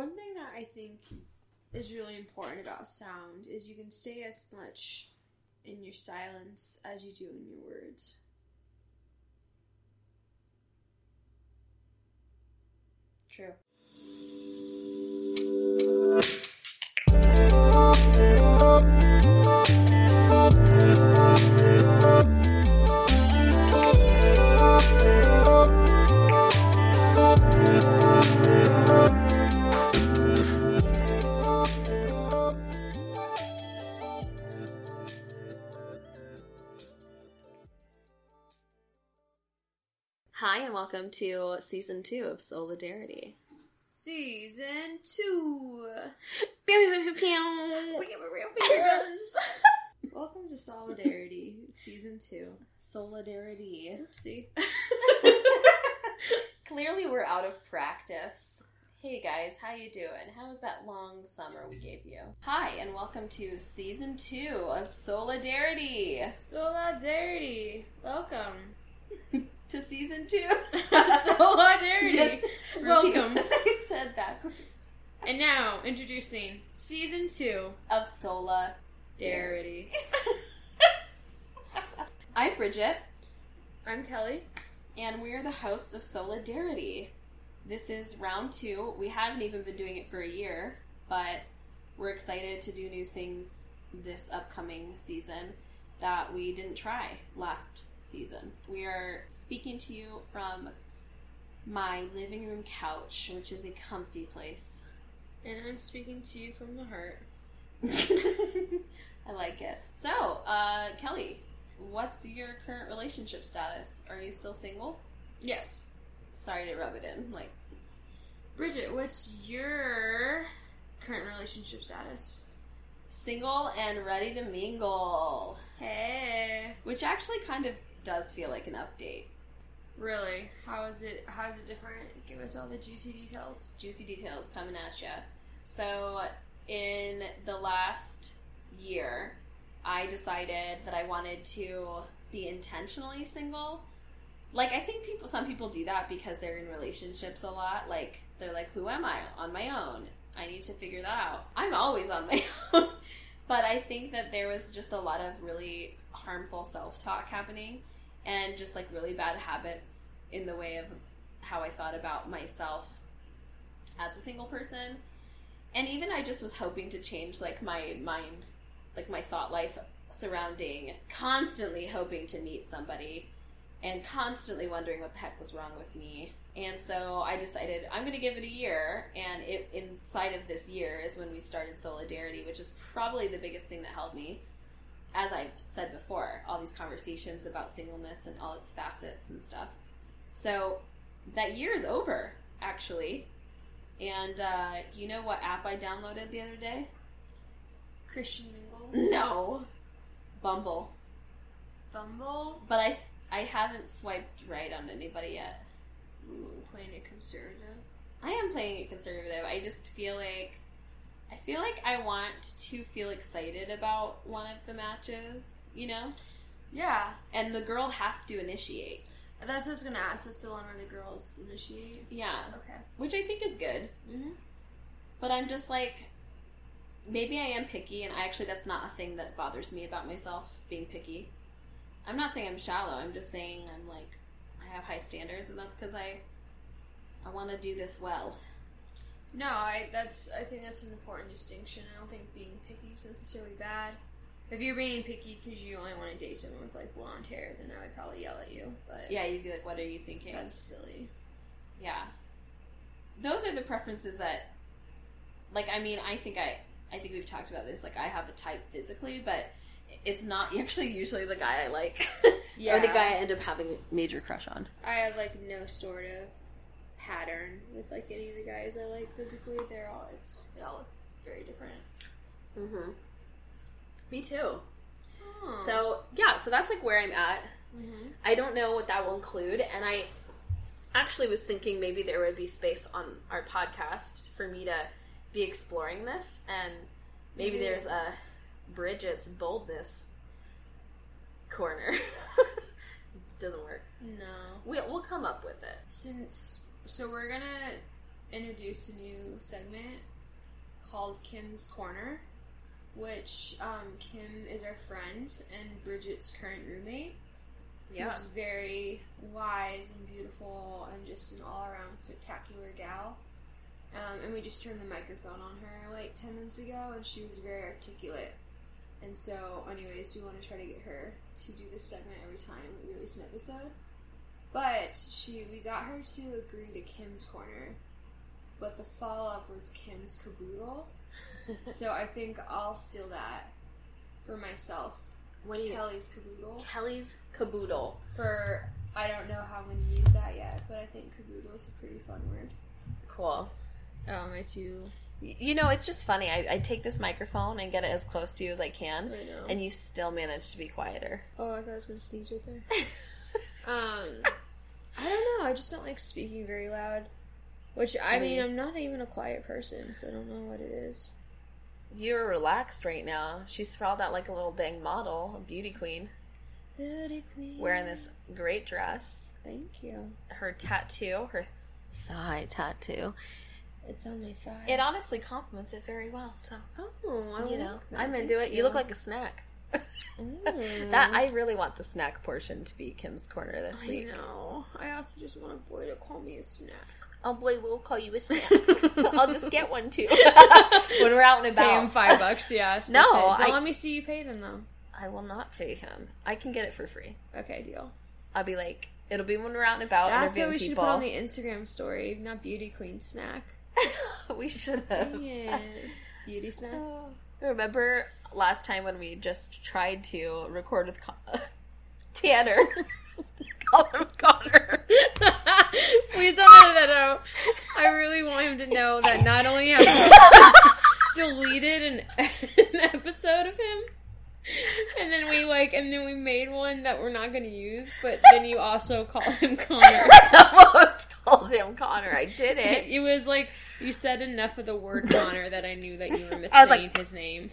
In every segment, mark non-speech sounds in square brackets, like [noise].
One thing that I think is really important about sound is you can say as much in your silence as you do in your words. Welcome to season two of Solidarity. Season two. [laughs] Welcome to Solidarity, season two. Solidarity. Oopsie. [laughs] [laughs] Clearly, we're out of practice. Hey guys, how you doing? How was that long summer we gave you? Hi, and welcome to season two of Solidarity. Solidarity. Welcome. To season two. [laughs] [laughs] Solidarity. Just Welcome. repeat what [laughs] I said backwards. And now, introducing season two, Of Sola Darity. I'm Bridget, I'm Kelly. and we're the hosts of Solidarity. This is round two. We haven't even been doing it for a year, but we're excited to do new things this upcoming season that we didn't try last season. We are speaking to you from my living room couch, which is a comfy place. And I'm speaking to you from the heart. [laughs] I like it. So, uh, Kelly, what's your current relationship status? Are you still single? Yes. Sorry to rub it in. Like, Bridget, what's your current relationship status? single and ready to mingle. Hey. Which actually kind of does feel like an update. Really? How is it? How is it different? Give us all the juicy details. Juicy details coming at you. So, in the last year, I decided that I wanted to be intentionally single. Like, I think people, some people do that because they're in relationships a lot. Like, they're like, who am I? On my own. I need to figure that out. I'm always on my [laughs] own. but I think that there was just a lot of really harmful self talk happening and just like really bad habits in the way of how I thought about myself as a single person. And even I just was hoping to change like my mind, like my thought life surrounding constantly hoping to meet somebody and constantly wondering what the heck was wrong with me. And so I decided I'm going to give it a year. And it, inside of this year is when we started Solidarity, which is probably the biggest thing that held me. As I've said before, all these conversations about singleness and all its facets and stuff. So that year is over, actually. And uh, you know what app I downloaded the other day? Christian Mingle. No, Bumble. Bumble. But I, I haven't swiped right on anybody yet. Ooh, playing it conservative. I am playing it conservative. I just feel like I feel like I want to feel excited about one of the matches, you know? Yeah. And the girl has to initiate. That's what I was gonna ask. That's the one where the girls initiate. Yeah. Okay. Which I think is good. Mm-hmm. But I'm just like maybe I am picky and I actually that's not a thing that bothers me about myself being picky. I'm not saying I'm shallow. I'm just saying I'm like I have high standards and that's cuz I I want to do this well. No, I that's I think that's an important distinction. I don't think being picky is necessarily bad. If you're being picky because you only want to date someone with like blonde hair, then I would probably yell at you. But Yeah, you'd be like what are you thinking? that's silly. yeah those are the preferences that like i mean i think i i think we've talked about this like i have a type physically but it's not [laughs] actually usually the guy i like Yeah. [laughs] or the guy i end up having a major crush on I have like no sort of pattern with like any of the guys I like physically. They're all it's they all look very different. mm-hmm me too So so yeah so that's like where i'm at hmm i don't know what that will include and i actually was thinking maybe there would be space on our podcast for me to be exploring this and maybe Yeah. there's a bridget's boldness corner [laughs] doesn't work no. we, we'll come up with it Since so we're gonna introduce a new segment called Kim's Corner, which um, Kim is our friend and Bridget's current roommate. Yeah. Who's very wise and beautiful and just an all around spectacular gal. Um, and we just turned the microphone on her like 10 minutes ago, and she was very articulate. And so, anyways, we want to try to get her to do this segment every time we release an episode. But she, we got her to agree to Kim's corner, but the follow up was Kim's caboodle. [laughs] so I think I'll steal that for myself. What do you Kelly's caboodle Kelly's caboodle. for I don't know how I'm going to use that yet, but I think caboodle is a pretty fun word. Cool. Oh, am I too? You know, it's just funny. I, I take this microphone and get it as close to you as I can, I know. and you still manage to be quieter. oh, I thought I was going to sneeze right there. [laughs] Um, I don't know. I just don't like speaking very loud. Which I mean, Mm. I'm not even a quiet person, so I don't know what it is. You're relaxed right now. She's sprawled out like a little dang model, a beauty queen, Beauty queen. wearing this great dress. Thank you. Her tattoo, her thigh tattoo. It's on my thigh. It honestly complements it very well. So oh, I you know, that. I'm Thank into it. You. look like a snack. Mm. that I really want the snack portion to be Kim's corner this I week. I know. I also just want a boy to call me a snack. Oh boy, we'll call you a snack. [laughs] I'll just get one too [laughs] when we're out and about. Pay him five bucks, yeah. [laughs] No, No, don't I- let me see you pay them though. I will not pay him. I can get it for free. Okay, deal. I'll be like, it'll be when we're out and about That's what we should put on the Instagram story, not beauty queen snack. we should have. it, beauty snack. [sighs] Remember last time when we just tried to record with Con- [laughs] Tanner? [laughs] Call him Connor. [laughs] Please don't edit that out. I really want him to know that not only have I deleted an, an episode of him, and then we like, and then we made one that we're not going to use, but then you also call him Connor. I almost called him Connor. I did it. It was like you said enough of the word Connor that I knew that you were missaying like- his name.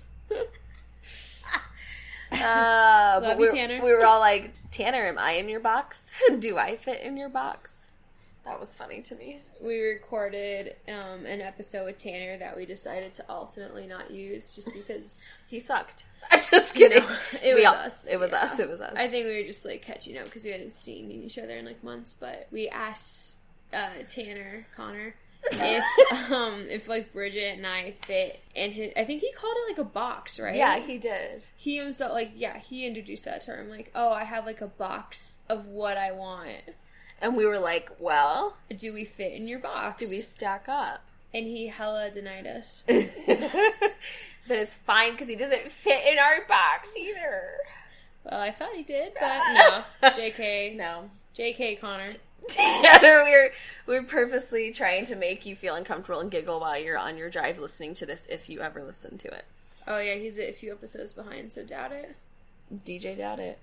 Uh, Love we, you, Tanner. we were all like, Tanner, am I in your box? [laughs] Do I fit in your box? That was funny to me. We recorded um, an episode with Tanner that we decided to ultimately not use just because [laughs] He sucked. [laughs] I'm just kidding. No, it We was all- us. It was yeah. us. It was us. I think we were just like catching up because we hadn't seen each other in like months. But we asked uh, Tanner Connor if um if like Bridget and I fit in his. I think he called it like a box, right? yeah, he did. he himself like yeah he introduced that term like oh I have like a box of what I want. And we were like, well, Do we fit in your box? do we stack up? And he hella denied us. [laughs] but it's fine because he doesn't fit in our box either. Well, I thought he did, but [laughs] no. Jk, No. Jk Connor. [laughs] Tanner, we're we're purposely trying to make you feel uncomfortable and giggle while you're on your drive listening to this if you ever listen to it. Oh yeah, he's a few episodes behind, so doubt it. DJ doubt it.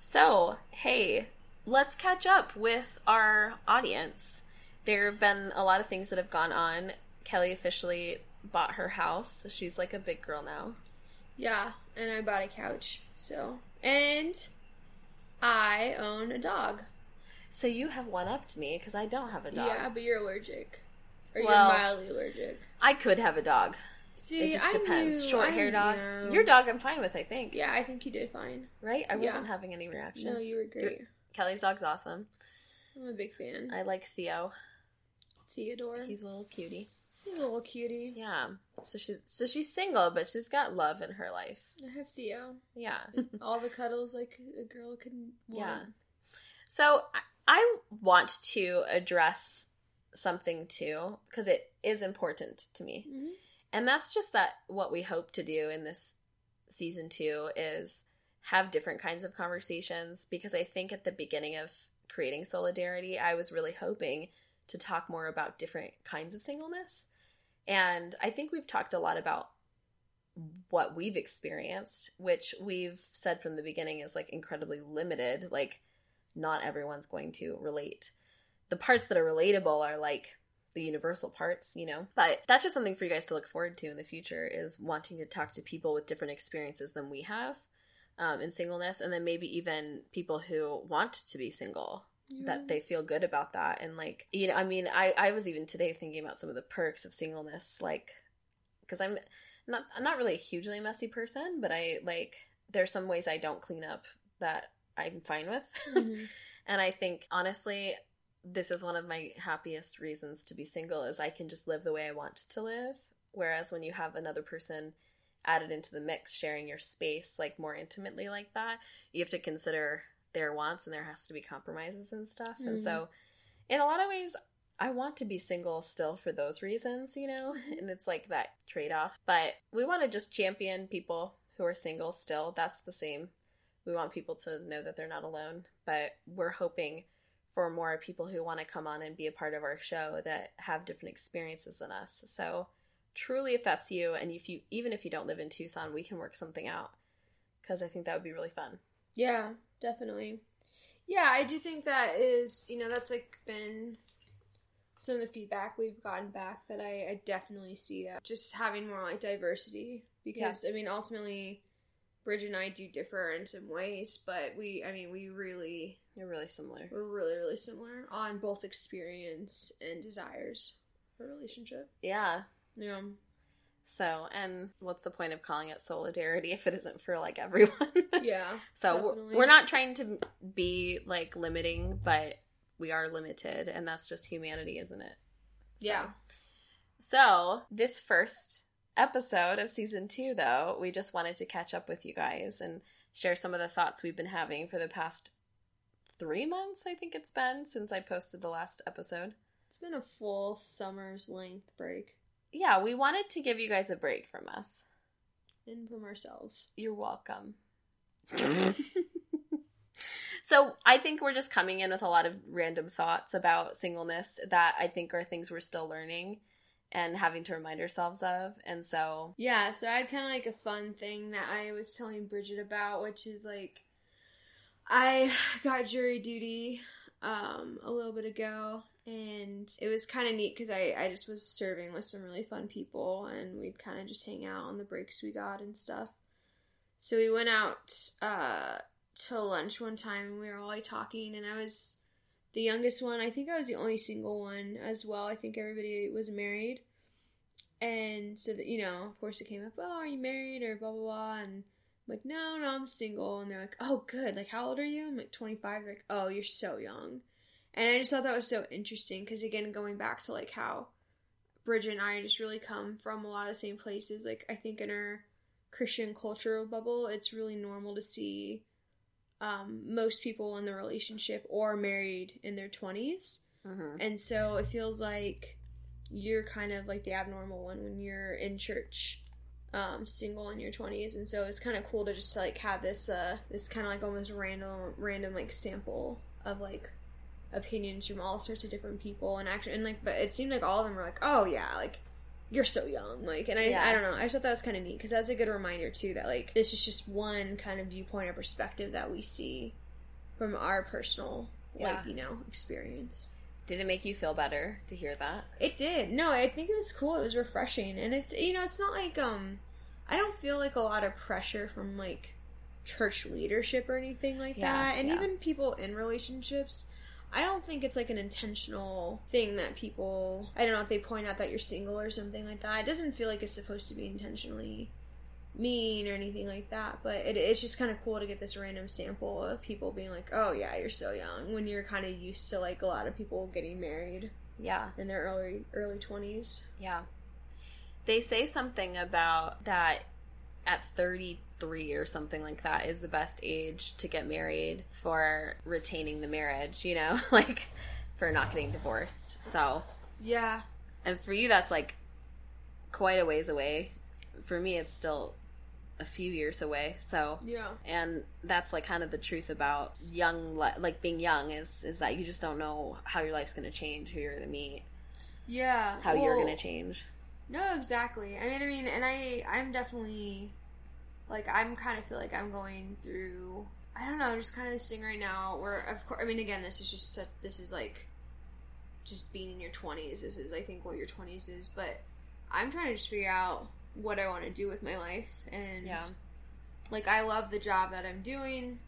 So, hey, let's catch up with our audience. There have been a lot of things that have gone on. Kelly officially bought her house, so she's like a big girl now. Yeah, and I bought a couch. So, and I own a dog. So you have one upped me because I don't have a dog. Yeah, but you're allergic, or Well- you're mildly allergic. I could have a dog. See, It just I depends. knew- Short I hair dog. Your dog, I'm fine with. I think. Yeah, I think you did fine. Right? I wasn't Yeah. having any reaction. No, you were great. Kelly's dog's awesome. I'm a big fan. I like Theo. Theodore, he's He's a little cutie. He's a little cutie. Yeah. So she's so she's single, but she's got love in her life. I have Theo. Yeah. All the cuddles like a girl could want. Yeah. So I- want to address something too because it is important to me. Mhm. And that's just that what we hope to do in this season 2 is have different kinds of conversations because I think at the beginning of creating solidarity I was really hoping to talk more about different kinds of singleness. And I think we've talked a lot about what we've experienced, which we've said from the beginning is like incredibly limited. Like, not everyone's going to relate. The parts that are relatable are like the universal parts, you know? But that's just something for you guys to look forward to in the future is wanting to talk to people with different experiences than we have um, in singleness, and then maybe even people who want to be single that they feel good about that and like you know i mean i i was even today thinking about some of the perks of singleness like because i'm not i'm not really a hugely messy person but i like there's some ways i don't clean up that i'm fine with. [laughs] Mhm. and i think honestly this is one of my happiest reasons to be single is i can just live the way i want to live. Whereas when you have another person added into the mix sharing your space like more intimately like that you have to consider their wants and there has to be compromises and stuff. And Mhm. so in a lot of ways i want to be single still for those reasons you know? [laughs] And it's like that trade-off. But we want to just champion people who are single still. That's the same we want people to know that they're not alone but we're hoping for more people who want to come on and be a part of our show that have different experiences than us so truly if that's you and if you even if you don't live in tucson we can work something out because i think that would be really fun Yeah, definitely. Yeah, I do think that is, you know, that's like been some of the feedback we've gotten back that I, I definitely see that. Just having more like diversity. Because, I mean, ultimately, Bridget and I do differ in some ways, but we, I mean, we really, you're really similar we're really, really similar on both experience and desires for a relationship. yeah Yeah. so and what's the point of calling it solidarity [laughs] if it isn't for like everyone [laughs] Yeah. So we're, we're not trying to be like limiting, but we are limited, and that's just humanity, isn't it? So- Yeah. So this first episode of season two, though, we just wanted to catch up with you guys and share some of the thoughts we've been having for the past three months. I think it's been since I posted the last episode. It's been a full summer's length break. Yeah, we wanted to give you guys a break from us. And from ourselves. You're welcome. so I think we're just coming in with a lot of random thoughts about singleness that I think are things we're still learning and having to remind ourselves of. And so Yeah, so I had kind of like a fun thing that I was telling Bridget about, which is like I got jury duty um, a little bit ago, and it was kind of neat because I, I just was serving with some really fun people, and we'd kind of just hang out on the breaks we got and stuff. So we went out uh, to lunch one time, and we were all like talking, and I was the youngest one. I think I was the only single one as well. I think everybody was married. And so that you know, of course, it came up. Oh, are you married or blah blah blah? And I'm like, no, no, I'm single. And they're like, oh, good. Like, how old are you? I'm like 25. They're like, oh, you're so young. And I just thought that was so interesting because again, going back to like how Bridget and I just really come from a lot of the same places. Like, I think in our Christian cultural bubble, it's really normal to see um, most people in the relationship or married in their 20s. mhm. And so it feels like you're kind of like the abnormal one when you're in church, um, single in your twenties. And so it's kind of cool to just like have this, uh, this kind of like almost random, random like sample of like opinions from all sorts of different people. And actually, and like, but it seemed like all of them were like, oh yeah, like you're so young. Like, and I, Yeah. I don't know. I thought that was kind of neat because that's a good reminder too that like this is just one kind of viewpoint or perspective that we see from our personal, Yeah. like you know, experience. Did it make you feel better to hear that? It did. No, I think it was cool. It was refreshing, and it's you know, it's not like um, I don't feel like a lot of pressure from like church leadership or anything like Yeah, that, and even people in relationships. I don't think it's like an intentional thing that people. I don't know if they point out that you're single or something like that. It doesn't feel like it's supposed to be intentionally mean or anything like that. But it, it's just kind of cool to get this random sample of people being like, "Oh yeah, you're so young," when you're kind of used to like a lot of people getting married Yeah, in their early early twenties. yeah. They say something about that at 33 or something like that is the best age to get married for retaining the marriage, you know, [laughs] like for not getting divorced. So, Yeah, and for you, that's like quite a ways away. For me, it's still a few years away. So, yeah, and that's like kind of the truth about young, like being young is is that you just don't know how your life's going to change, who you're going to meet, yeah. how you're going to change. No, exactly. I mean, I mean, and I, I'm definitely, like, I'm kind of feel like I'm going through. I don't know, just kind of this thing right now where, of course, I mean, again, this is just such, this is like, just being in your twenties. This is, I think, what your twenties is. But I'm trying to just figure out what I want to do with my life, and Yeah. like, I love the job that I'm doing.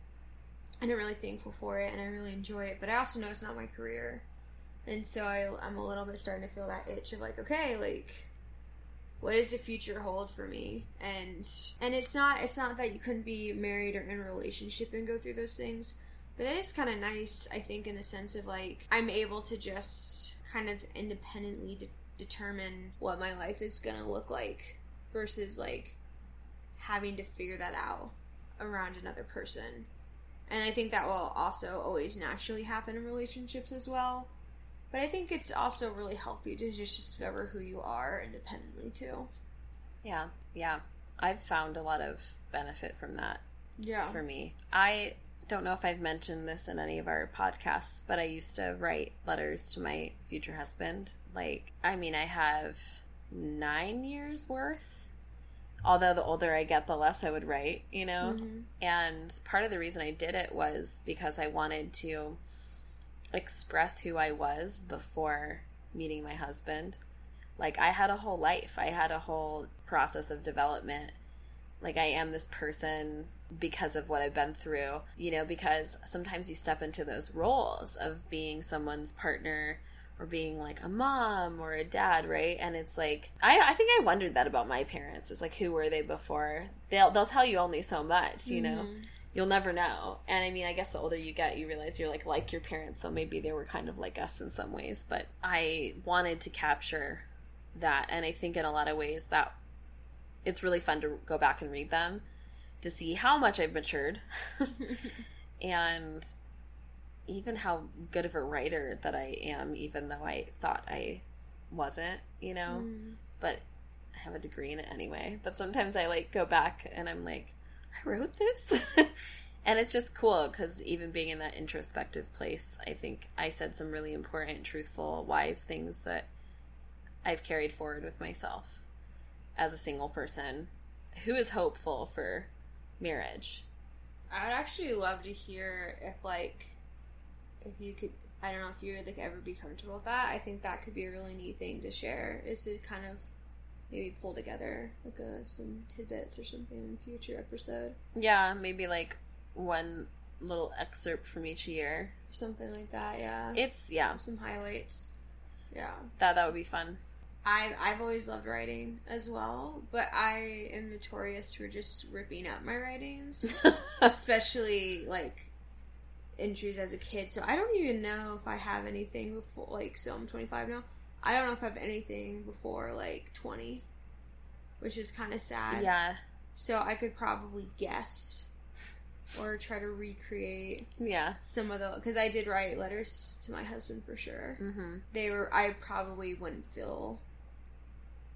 and I'm really thankful for it and I really enjoy it. But I also know it's not my career. And so I, I'm a little bit starting to feel that itch of like, okay, like, what does the future hold for me? And and it's not it's not that you couldn't be married or in a relationship and go through those things, but it is kind of nice, I think, in the sense of like I'm able to just kind of independently de- determine what my life is gonna look like versus like having to figure that out around another person. And I think that will also always naturally happen in relationships as well. But I think it's also really healthy to just discover who you are independently too. Yeah, yeah. I've found a lot of benefit from that Yeah. for me. I don't know if I've mentioned this in any of our podcasts, but I used to write letters to my future husband. Like, I mean, I have nine years worth. Although the older I get, the less I would write, you know? Mhm. And part of the reason I did it was because I wanted to express who I was before meeting my husband. Like, I had a whole life, I had a whole process of development. Like, I am this person because of what I've been through, you know, because sometimes you step into those roles of being someone's partner or being like a mom or a dad, right? And it's like I, I think I wondered that about my parents. It's like who were they before? They'll they'll tell you only so much, you know. Mm-hmm. You'll never know. And I mean, I guess the older you get, you realize you're like like your parents, so maybe they were kind of like us in some ways. But I wanted to capture that, and I think in a lot of ways that it's really fun to go back and read them to see how much I've matured [laughs] and even how good of a writer that I am, even though I thought I wasn't, you know. Mm. But I have a degree in it anyway. But sometimes I like go back and I'm like, I wrote this. [laughs] and it's just cool because even being in that introspective place, I think I said some really important, truthful, wise things that I've carried forward with myself as a single person who is hopeful for marriage. I would actually love to hear if like if you could I don't know if you would like ever be comfortable with that. I think that could be a really neat thing to share is to kind of maybe pull together like a, some tidbits or something in a future episode Yeah, maybe like one little excerpt from each year. or something like that. Yeah, It's yeah, some highlights. Yeah, that that would be fun. I've I've always loved writing as well, but I am notorious for just ripping up my writings. [laughs] especially like entries as a kid. So I don't even know if I have anything before like so I'm 25 now. I don't know if I have anything before like 20, which is kind of sad. yeah, So I could probably guess or try to recreate yeah. some of the because I did write letters to my husband for sure. Mm-hmm. They were I probably wouldn't feel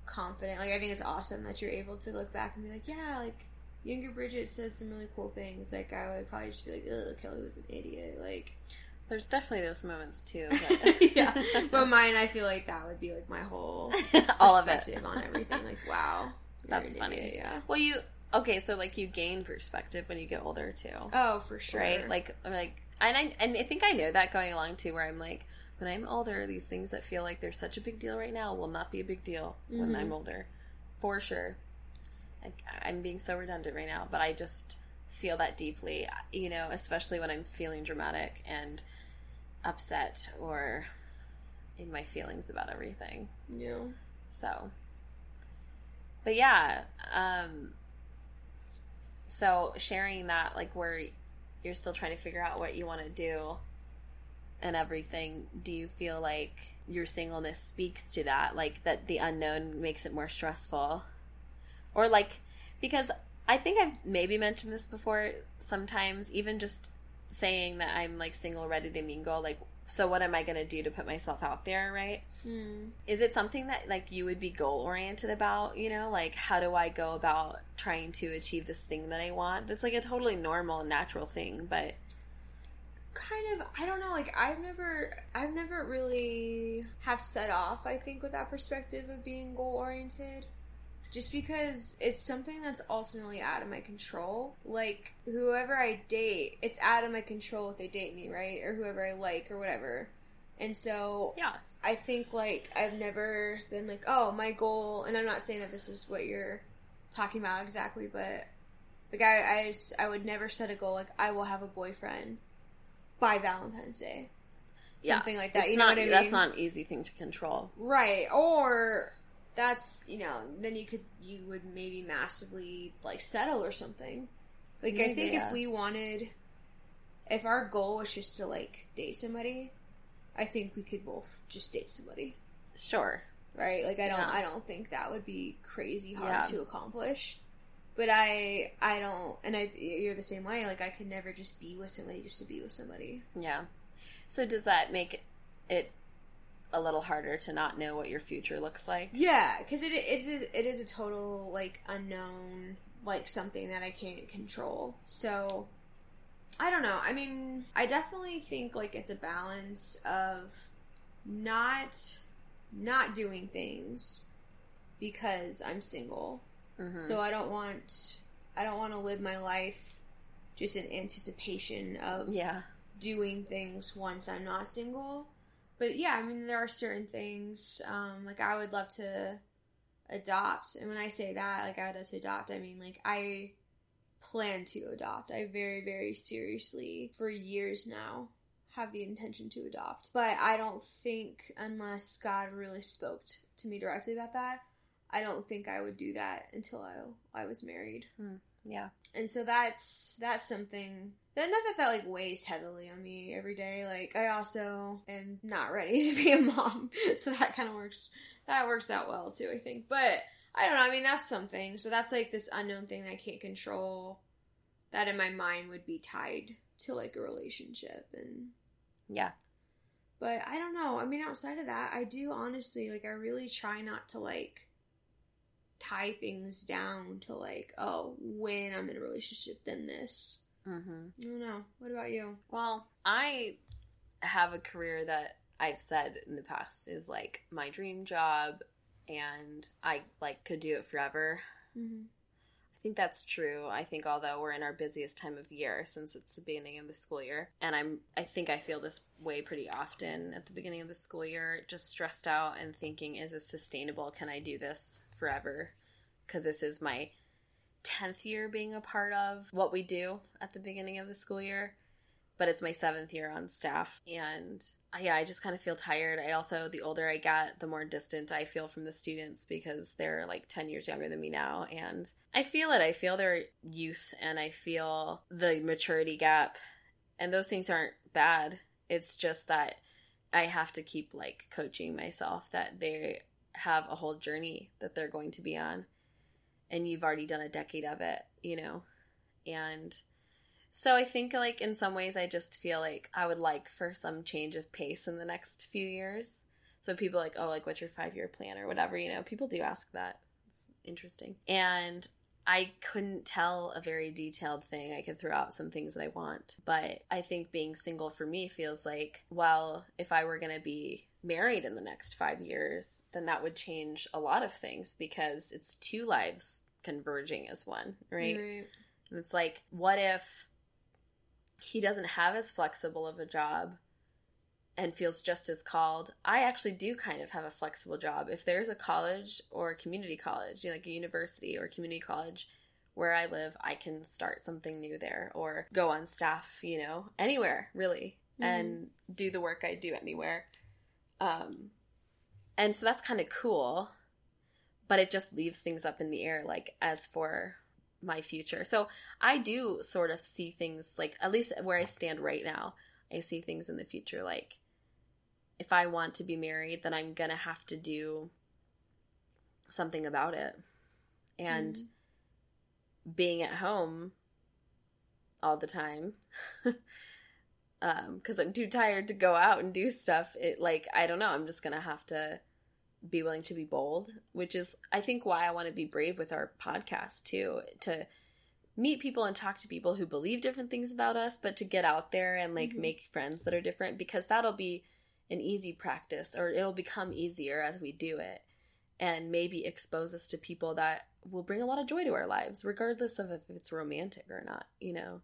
confident. Like I think it's awesome that you're able to look back and be like, yeah, like younger Bridget said some really cool things. Like I would probably just be like, ugh, Kelly was an idiot. Like There's definitely those moments too. But [laughs] yeah, but mine, I feel like that would be like my whole [laughs] all of it. perspective on everything. Like wow, [laughs] That's funny. idiot, yeah. Well, you okay? So like you gain perspective when you get older too, Oh, for sure. right? Like like and I and I think I know that going along too, where I'm like. When I'm older, these things that feel like they're such a big deal right now will not be a big deal when Mhm. I'm older, for sure. Like, I'm being so redundant right now, but I just feel that deeply, you know, especially when I'm feeling dramatic and upset or in my feelings about everything. yeah. So, but yeah, um, so sharing that, like, where you're still trying to figure out what you want to do and everything, do you feel like your singleness speaks to that? Like, that the unknown makes it more stressful? Or, like, because I think I've maybe mentioned this before sometimes, even just saying that I'm like single, ready to mingle, like, so what am I going to do to put myself out there, right? Mm. is it something that like you would be goal oriented about you know like how do i go about trying to achieve this thing that i want that's like a totally normal and natural thing but kind of i don't know like i've never i've never really have set off i think with that perspective of being goal oriented just because it's something that's ultimately out of my control like whoever i date it's out of my control if they date me right or whoever i like or whatever and so yeah I think like I've never been like, oh, my goal, and I'm not saying that this is what you're talking about exactly, but Like I, I, just- I would never set a goal like I will have a boyfriend by Valentine's Day, something like that. It's you know not, what I mean? That's not an easy thing to control. right. Or that's you know then you could you would maybe massively like settle or something. Like I think yeah. if we wanted, if our goal was just to like date somebody, I think we could both just date somebody. Sure. right? Like I don't Yeah. I don't think that would be crazy hard Yeah. to accomplish. But I I don't and I you're the same way. Like I could never just be with somebody just to be with somebody. Yeah. So does that make it a little harder to not know what your future looks like? Yeah, because it it is it is a total like unknown like something that I can't control. So I don't know. I mean, I definitely think like it's a balance of not not doing things because I'm single. Mhm. So I don't want I don't want to live my life just in anticipation of Yeah. doing things once I'm not single. But yeah, I mean there are certain things um like I would love to adopt. And when I say that, like I would love to adopt, I mean like I plan to adopt. I very very seriously for years now have the intention to adopt. But I don't think unless God really spoke to me directly about that, I don't think I would do that until I I was married. Yeah. And so that's that's something that not that that like weighs heavily on me every day. Like I also am not ready [laughs] to be a mom, [laughs] so that kind of works. That works out well too, I think. But I don't know. I mean, that's something. So that's like this unknown thing that I can't control. That in my mind would be tied to like a relationship and Yeah. but I don't know. I mean, outside of that, I do honestly like. I really try not to like tie things down to like, oh, when I'm in a relationship, then this. Mm-hmm. I don't know. What about you? Well, I have a career that I've said in the past is like my dream job, and I like could do it forever. Mm-hmm. I think that's true. I think although we're in our busiest time of year since it's the beginning of the school year, and I'm I think I feel this way pretty often at the beginning of the school year, just stressed out and thinking, is this sustainable? Can I do this forever? Because this is my 10th year being a part of what we do at the beginning of the school year, but it's my seventh year on staff. And uh, yeah, I just kind of feel tired. I also, the older I get, the more distant I feel from the students because they're like 10 years younger than me now. And I feel it. I feel their youth and I feel the maturity gap. And those things aren't bad. It's just that I have to keep like coaching myself that they have a whole journey that they're going to be on and you've already done a decade of it, you know? And so I think, like, in some ways, I just feel like I would like for some change of pace in the next few years. So people like, oh, like, what's your five year plan or whatever, you know? People do ask that. It's interesting. And I couldn't tell a very detailed thing. I could throw out some things that I want. But I think being single for me feels like, well, if I were going to be married in the next five years, then that would change a lot of things because it's two lives converging as one, right? And it's like, what if he doesn't have as flexible of a job and feels just as called? I actually do kind of have a flexible job. If there's a college or a community college, you know, like a university or community college where I live, I can start something new there or go on staff, you know, anywhere really, mm-hmm. and do the work I do anywhere. Um, and so that's kind of cool, but it just leaves things up in the air, like as for my future. So I do sort of see things like, at least where I stand right now, I see things in the future like if I want to be married, then I'm gonna have to do something about it. And being at home all the time [laughs] because I'm too tired to go out and do stuff. It like I don't know. I'm just gonna have to be willing to be bold, which is I think why I want to be brave with our podcast too. To meet people and talk to people who believe different things about us, but to get out there and like Mhm. make friends that are different because that'll be an easy practice or it'll become easier as we do it and maybe expose us to people that will bring a lot of joy to our lives regardless of if it's romantic or not you know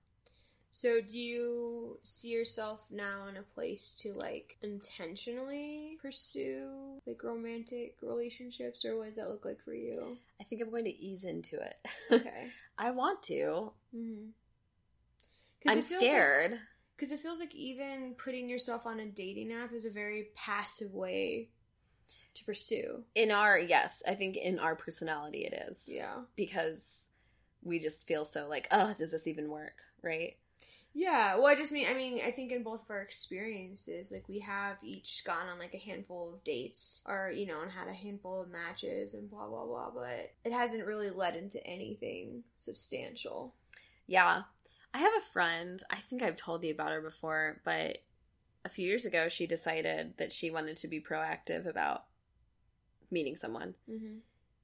So, do you see yourself now in a place to like intentionally pursue like romantic relationships, or what does that look like for you? I think I'm going to ease into it. [laughs] Okay. I want to. mm-hmm. I'm scared. Because it feels like even putting yourself on a dating app is a very passive way to pursue. in our yes, I think in our personality it is. Yeah. Because we just feel so like, oh, does this even work? Right? Yeah, well, I just mean, I mean, I think in both of our experiences, like we have each gone on like a handful of dates, or you know, and had a handful of matches and blah blah blah, but it hasn't really led into anything substantial. Yeah. I have a friend, I think I've told you about her before, but a few years ago she decided that she wanted to be proactive about meeting someone. Mm-hmm.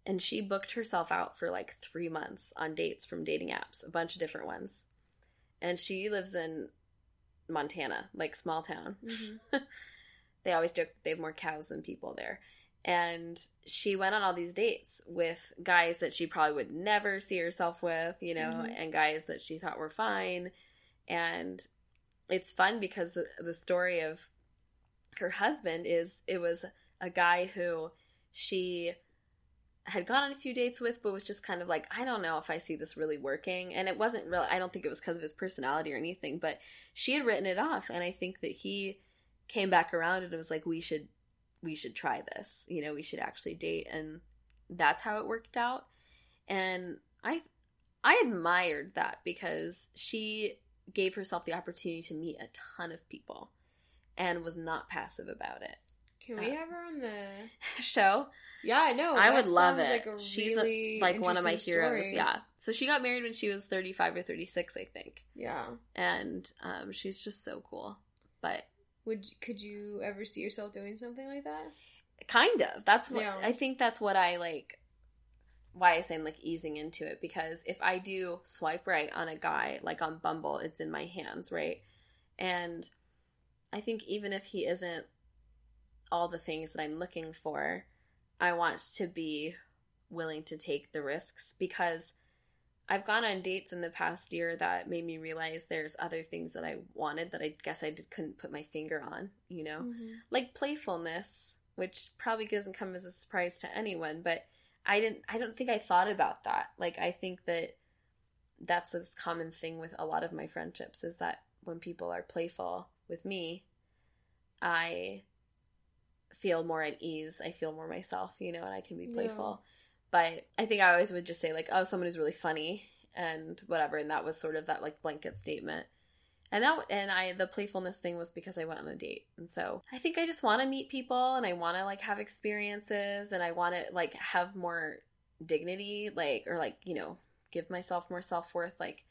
And she booked herself out for like three months on dates from dating apps, a bunch of different ones. And she lives in Montana, like small town. Mm-hmm. [laughs] they always joke that they have more cows than people there. And she went on all these dates with guys that she probably would never see herself with, you know, Mhm. and guys that she thought were fine. And it's fun because the, the story of her husband is it was a guy who she had gone on a few dates with, but was just kind of like, I don't know if I see this really working. And it wasn't real, I don't think it was because of his personality or anything, but she had written it off. And I think that he came back around and it was like, we should, we should try this. You know, we should actually date. And that's how it worked out. And I, I admired that because she gave herself the opportunity to meet a ton of people and was not passive about it. Can we Uh, have her on the? [laughs] Show Yeah, I know. I would love it. Like She's a- like one of my heroes. story. Yeah. So she got married when she was 35 or 36, I think. yeah. And um, she's just so cool. But Would could you ever see yourself doing something like that? kind of. That's what Yeah. I think that's what I like why I say I'm like easing into it because if I do swipe right on a guy like on Bumble, it's in my hands, right? And I think even if he isn't all the things that I'm looking for, I want to be willing to take the risks because I've gone on dates in the past year that made me realize there's other things that I wanted that I guess I did, couldn't put my finger on, you know? Mm-hmm. like playfulness, which probably doesn't come as a surprise to anyone, but I didn't I don't think I thought about that. Like I think that that's this common thing with a lot of my friendships is that when people are playful with me, I feel more at ease. I feel more myself, you know, and I can be Yeah. playful. But I think I always would just say like, oh, someone who's really funny and whatever, and that was sort of that like blanket statement. And that and I the playfulness thing was because I went on a date. And so I think I just want to meet people and I want to like have experiences and I want to like have more dignity like or like, you know, give myself more self-worth like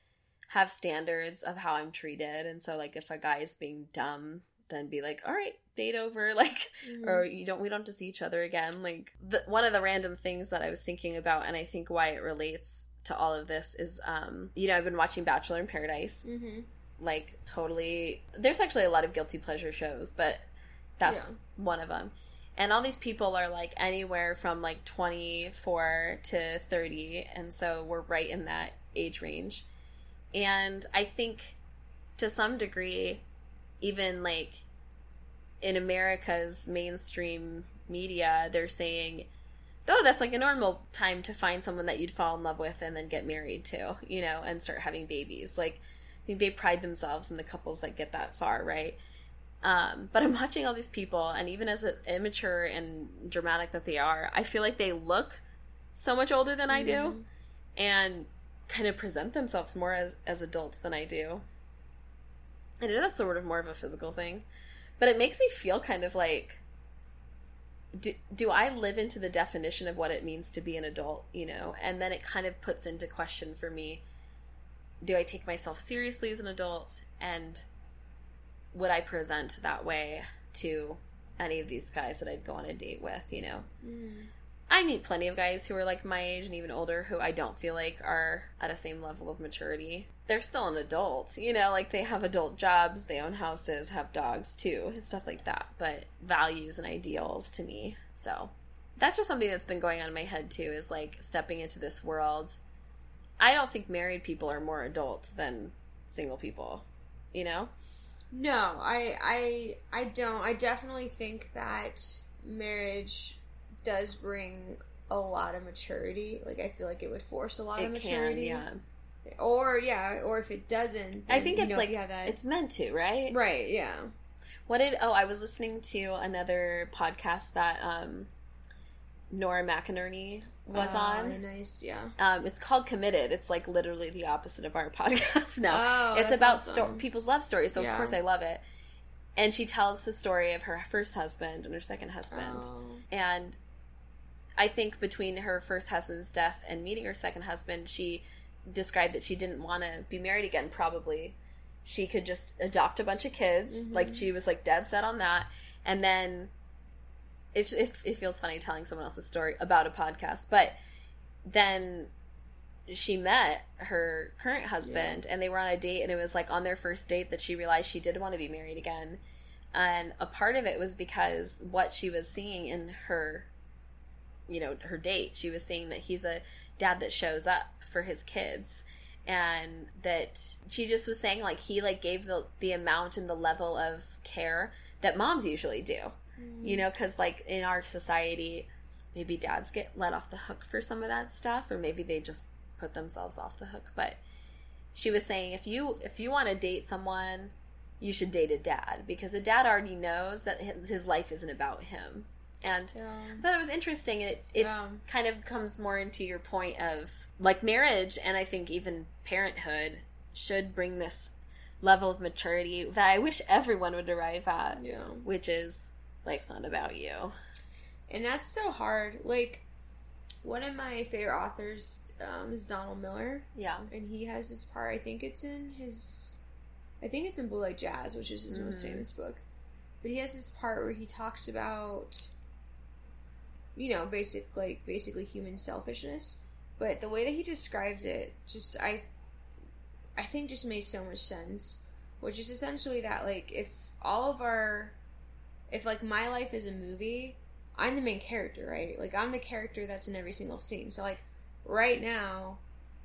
have standards of how I'm treated. And so like if a guy is being dumb, then be like, "All right, date over." [laughs] Like Mhm. or you don't we don't have to see each other again like the, one of the random things that i was thinking about and i think why it relates to all of this is um you know i've been watching bachelor in paradise Mhm. like totally there's actually a lot of guilty pleasure shows but that's Yeah. one of them and all these people are like anywhere from like 24 to 30 and so we're right in that age range and i think to some degree even like in america's mainstream media they're saying oh that's like a normal time to find someone that you'd fall in love with and then get married to you know and start having babies like I think they pride themselves in the couples that get that far, right? Um, but I'm watching all these people, and even as immature and dramatic that they are, I feel like they look so much older than I do, Mhm. and kind of present themselves more as, as adults than I do. I know that's sort of more of a physical thing, but it makes me feel kind of like do, do I live into the definition of what it means to be an adult, you know? And then it kind of puts into question for me do I take myself seriously as an adult? And would I present that way to any of these guys that I'd go on a date with, you know? Mhm. I meet plenty of guys who are like my age and even older who I don't feel like are at a same level of maturity. They're still an adult, you know, like they have adult jobs, they own houses, have dogs too, and stuff like that. But values and ideals to me. So that's just something that's been going on in my head too, is like stepping into this world. I don't think married people are more adult than single people, you know? No, I I I don't. I definitely think that marriage does bring a lot of maturity. Like I feel like it would force a lot of It can, maturity. yeah. Or yeah, or if it doesn't, I think it's like yeah, that it's meant to, right? right. Yeah. What did oh I was listening to another podcast that um Nora McInerney was Oh, on. Nice. Yeah. Um, it's called Committed. It's like literally the opposite of our [laughs] podcast now. Oh, it's about awesome. sto- people's love stories, so Yeah. of course I love it. And she tells the story of her first husband and her second husband. Oh. And I think between her first husband's death and meeting her second husband, she described that she didn't want to be married again, probably. She could just adopt a bunch of kids. Mm-hmm. Like, she was like dead set on that. And then it's, it, it feels funny telling someone else's story about a podcast. But then she met her current husband and they were on a date and it was like on their first date that she realized she did want to be married again and a part of it was because what she was seeing in her you know her date. She was saying that he's a dad that shows up for his kids and that she just was saying like he like gave the the amount and the level of care that moms usually do mm-hmm. you know because like in our society maybe dads get let off the hook for some of that stuff or maybe they just put themselves off the hook. But she was saying if you if you want to date someone you should date a dad because a dad already knows that his, his life isn't about him and Yeah. I thought it was interesting it it Yeah. kind of comes more into your point of like marriage and I think even parenthood should bring this level of maturity that I wish everyone would arrive at Yeah. which is life's not about you And that's so hard. Like, one of my favorite authors um, is Donald Miller, yeah and he has this part. I think it's in his, I think it's in Blue Like Jazz, which is his most Mhm. famous book. But he has this part where he talks about, you know, basic like basically human selfishness. But the way that he describes it, just I, I think just made so much sense. Which is essentially that like if all of our, if like my life is a movie, I'm the main character, right? Like I'm the character that's in every single scene. So like right now,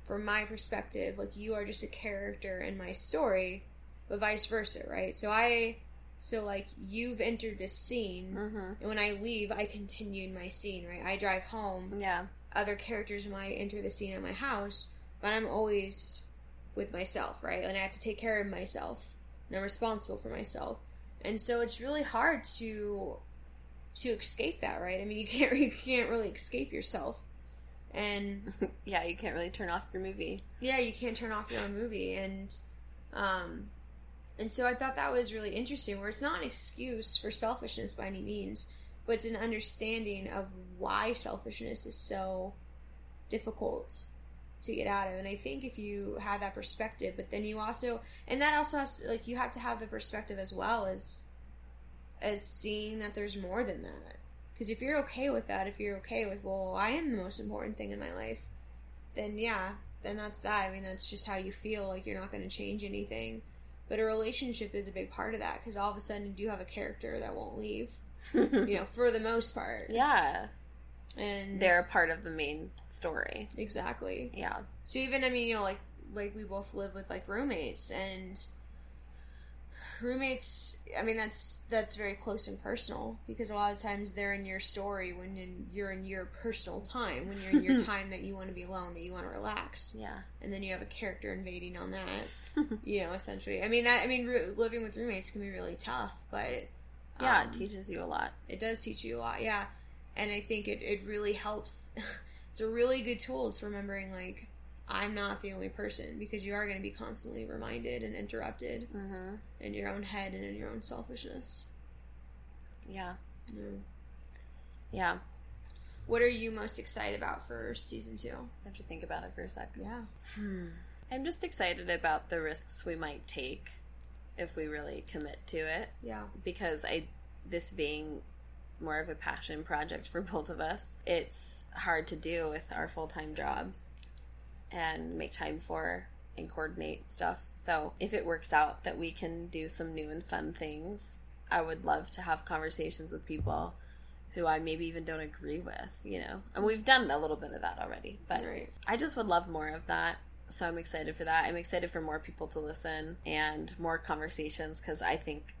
from my perspective, like you are just a character in my story, but vice versa, right? So I so like you've entered this scene mm-hmm. and when I leave I continue in my scene, right? I drive home, yeah other characters might enter the scene at my house, but I'm always with myself, right? And I have to take care of myself. And I'm responsible for myself. And so it's really hard to to escape that, right? I mean, you can't [laughs] you can't really escape yourself. And [laughs] yeah you can't really turn off your movie yeah, you can't turn off your own movie and um and so I thought that was really interesting where it's not an excuse for selfishness by any means, but it's an understanding of why selfishness is so difficult to get out of. And I think if you have that perspective, but then you also and that also has like you have to have the perspective as well as as seeing that there's more than that. Because if you're okay with that, if you're okay with, well, I am the most important thing in my life, then yeah, then that's that. I mean, that's just how you feel. Like you're not going to change anything. But a relationship is a big part of that because all of a sudden you do have a character that won't leave. you know, [laughs] for the most part. yeah And they're a part of the main story exactly. yeah So even I mean, you know, like like we both live with like roommates and roommates I mean that's that's very close and personal because a lot of times they're in your story when in, you're in your personal time, when you're in your [laughs] time that you want to be alone, that you want to relax. yeah And then you have a character invading on that, you know, essentially. I mean that I mean roo- living with roommates can be really tough, but yeah um, it teaches you a lot it does teach you a lot, yeah. And I think it, it really helps. [laughs] it's a really good tool. to remembering, like, I'm not the only person because you are going to be constantly reminded and interrupted mm-hmm. in your own head and in your own selfishness. yeah You yeah What are you most excited about for season two? I have to think about it for a sec Yeah. I'm just excited about the risks we might take if we really commit to it Yeah. because I this being more of a passion project for [laughs] both of us, it's hard to do with our full-time jobs and make time for and coordinate stuff. So, if it works out that we can do some new and fun things, I would love to have conversations with people who I maybe even don't agree with, you know. And we've done a little bit of that already, but Right. I just would love more of that. So I'm excited for that. I'm excited for more people to listen and more conversations because I think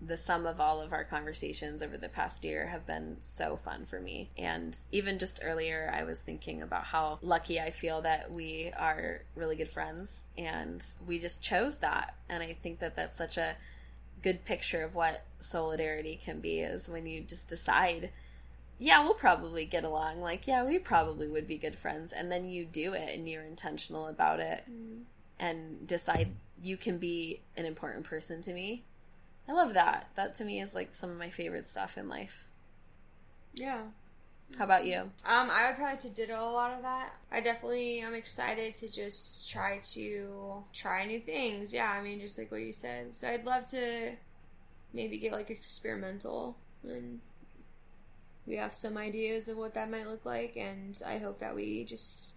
the sum of all of our conversations over the past year have been so fun for me. And even just earlier, I was thinking about how lucky I feel that we are really good friends and we just chose that. And I think that that's such a good picture of what solidarity can be is when you just decide yeah, we'll probably get along. Like, yeah, we probably would be good friends. And then you do it and you're intentional about it Mm. and decide you can be an important person to me. I love that. That to me is like some of my favorite stuff in life. Yeah. How about you? Um, I would probably to ditto a lot of that. I definitely am excited to just try to try new things. Yeah, I mean, just like what you said. So I'd love to maybe get like experimental and we have some ideas of what that might look like and I hope that we just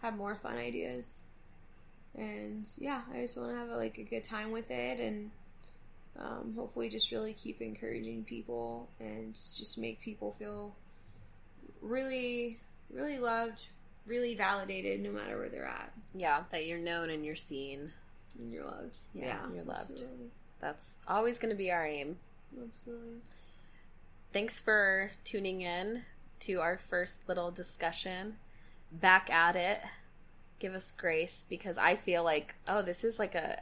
have more fun ideas. And yeah, I just want to have like a good time with it and um, hopefully just really keep encouraging people and just make people feel really, really loved, really validated no matter where they're at. Yeah, that you're known and you're seen. And you're loved. Yeah, Yeah, you're loved. Absolutely. That's always going to be our aim. absolutely. Thanks for tuning in to our first little discussion. Back at it. Give us grace because I feel like, oh, this is like a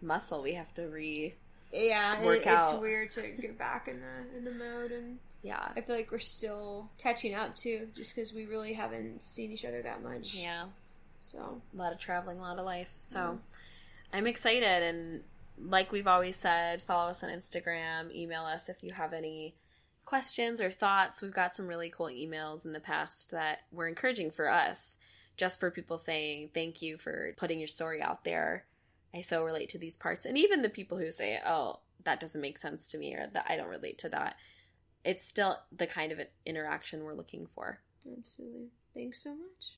muscle we have to re. Yeah, Work it, out. it's weird to get back in the in the mode, and Yeah. I feel like we're still catching up too, just because we really haven't seen each other that much. Yeah. So a lot of traveling, a lot of life. So mm-hmm. I'm excited. And like we've always said, follow us on Instagram, email us if you have any questions or thoughts. We've got some really cool emails in the past that were encouraging for us, just for people saying thank you for putting your story out there. I so relate to these parts. And even the people who say, oh, that doesn't make sense to me or that I don't relate to that. It's still the kind of interaction we're looking for. absolutely, thanks so much.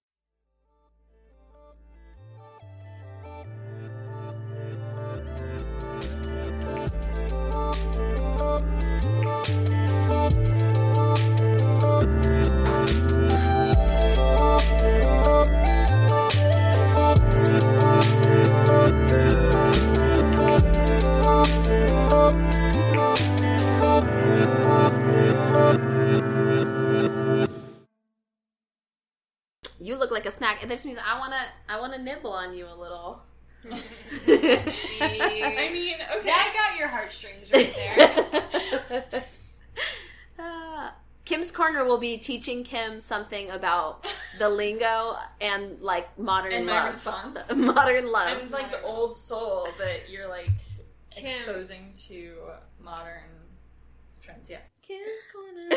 Like a snack, and this means I wanna I wanna nibble on you a little. [laughs] I mean, okay. I got your heartstrings right there. [laughs] Uh, Kim's Corner will be teaching Kim something about the lingo and like modern And my love. response? [laughs] modern love. I'm like the old soul that you're like Kim. exposing to modern trends. Yes. Kim's corner.